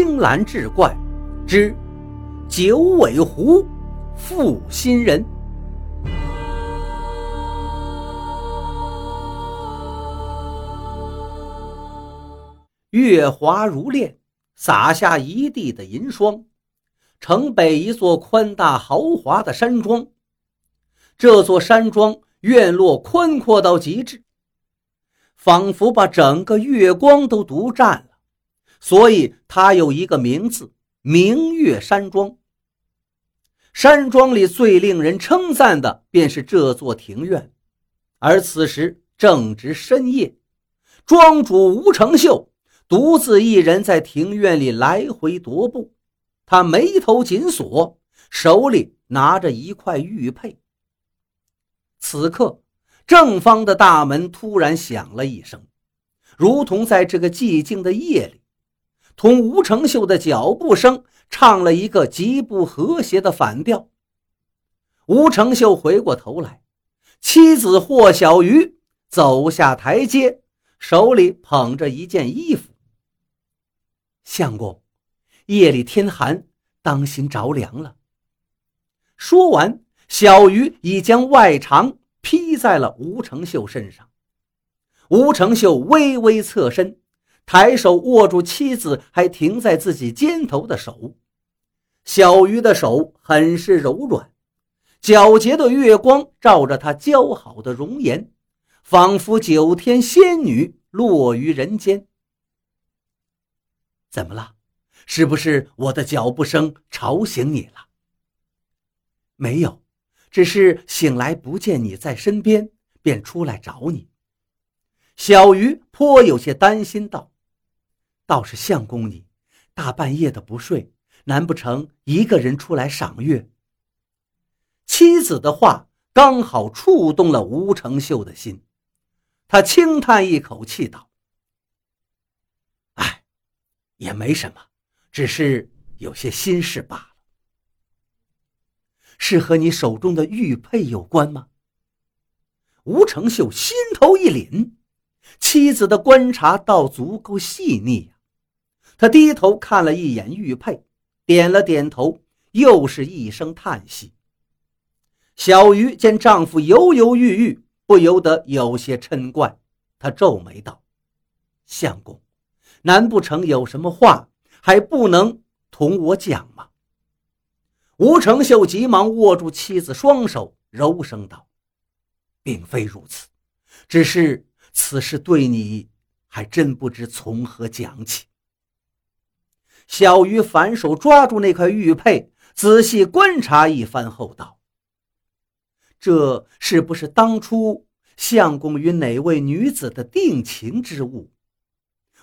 青蓝志怪之九尾狐负心人。月华如练，洒下一地的银霜。城北一座宽大豪华的山庄，这座山庄院落宽阔到极致，仿佛把整个月光都独占了，所以它有一个名字——明月山庄。山庄里最令人称赞的便是这座庭院，而此时正值深夜，庄主吴成秀独自一人在庭院里来回踱步。他眉头紧锁，手里拿着一块玉佩。此刻，正方的大门突然响了一声，如同在这个寂静的夜里，同吴成秀的脚步声唱了一个极不和谐的反调。吴成秀回过头来，妻子霍小鱼走下台阶，手里捧着一件衣服。相公。夜里天寒，当心着凉了。说完，小鱼已将外裳披在了吴成秀身上。吴成秀微微侧身，抬手握住妻子还停在自己肩头的手。小鱼的手很是柔软，皎洁的月光照着她姣好的容颜，仿佛九天仙女落于人间。怎么了？是不是我的脚步声吵醒你了？没有，只是醒来不见你在身边，便出来找你。小鱼颇有些担心道：“倒是相公你，大半夜的不睡，难不成一个人出来赏月？”妻子的话刚好触动了吴成秀的心，他轻叹一口气道：“哎，也没什么。”只是有些心事罢了，是和你手中的玉佩有关吗？吴成秀心头一凛，妻子的观察倒足够细腻呀。他低头看了一眼玉佩，点了点头，又是一声叹息。小鱼见丈夫犹犹豫豫，不由得有些嗔怪，她皱眉道：“相公，难不成有什么话？”还不能同我讲吗？吴成秀急忙握住妻子双手，柔声道：“并非如此，只是此事对你还真不知从何讲起。”小鱼反手抓住那块玉佩，仔细观察一番后道：“这是不是当初相公与哪位女子的定情之物？”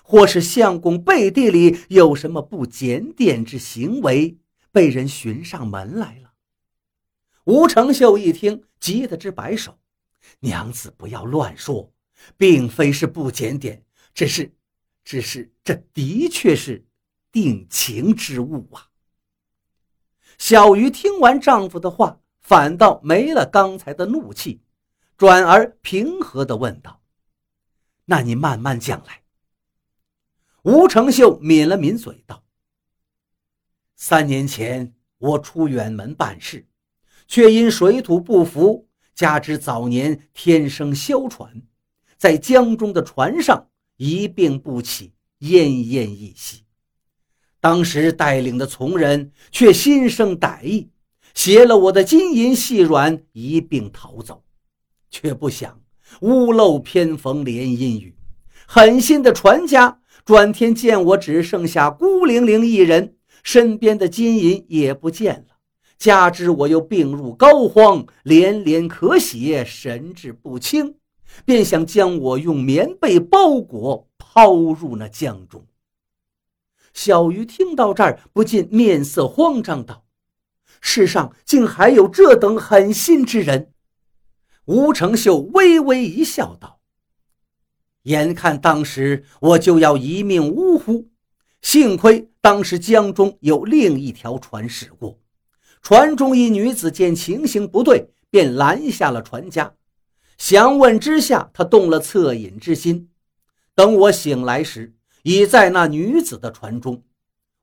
或是相公背地里有什么不检点之行为，被人寻上门来了。吴成秀一听，急得直摆手：“娘子不要乱说，并非是不检点，只是，只是这的确是定情之物啊。”小鱼听完丈夫的话，反倒没了刚才的怒气，转而平和地问道：“那你慢慢讲来。”吴成秀抿了抿嘴，道：“三年前我出远门办事，却因水土不服，加之早年天生哮喘，在江中的船上一病不起，奄奄一息。当时带领的从人却心生歹意，携了我的金银细软一并逃走，却不想屋漏偏逢连阴雨，狠心的船家。”转天见我只剩下孤零零一人，身边的金银也不见了，加之我又病入膏肓，连连咳血，神志不清，便想将我用棉被包裹，抛入那江中。小鱼听到这儿，不禁面色慌张，道：“世上竟还有这等狠心之人！”吴成秀微微一笑，道。眼看当时我就要一命呜呼，幸亏当时江中有另一条船驶过，船中一女子见情形不对，便拦下了船家。详问之下，她动了恻隐之心。等我醒来时，已在那女子的船中。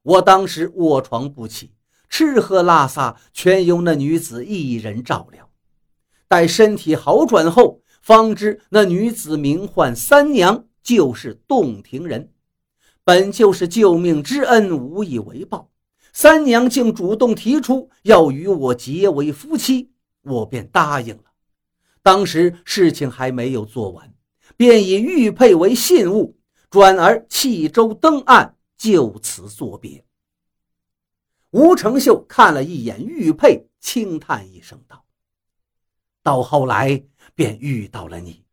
我当时卧床不起，吃喝拉撒全由那女子一人照料。待身体好转后，方知那女子名唤三娘，就是洞庭人，本就是救命之恩，无以为报。三娘竟主动提出要与我结为夫妻，我便答应了。当时事情还没有做完，便以玉佩为信物，转而弃舟登岸。就此作别。吴承秀看了一眼玉佩，轻叹一声道：“到后来便遇到了你，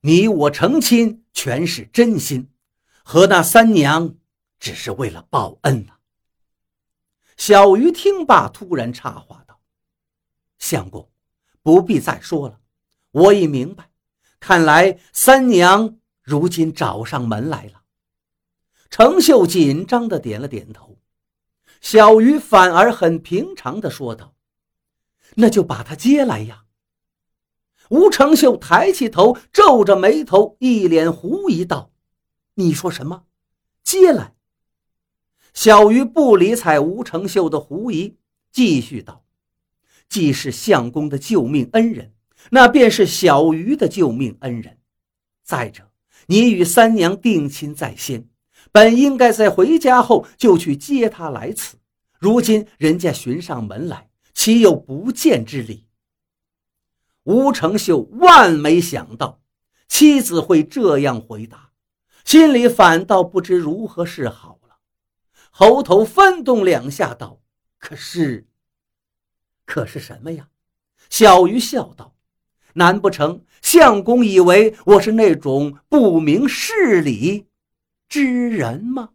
你我成亲全是真心，和那三娘只是为了报恩啊。”小鱼听罢，突然插话道：“相公，不必再说了，我已明白。看来三娘如今找上门来了。”程秀紧张的点了点头，小鱼反而很平常的说道：“那就把他接来呀。”吴承秀抬起头，皱着眉头，一脸狐疑道：“你说什么？接来？”小鱼不理睬吴承秀的狐疑，继续道：“既是相公的救命恩人，那便是小鱼的救命恩人。再者，你与三娘定亲在先。”本应该在回家后就去接她来此，如今人家寻上门来，岂有不见之理？吴承秀万没想到妻子会这样回答，心里反倒不知如何是好了，喉头翻动两下，道：“可是，可是什么呀？”小鱼笑道：“难不成相公以为我是那种不明事理？”之人吗？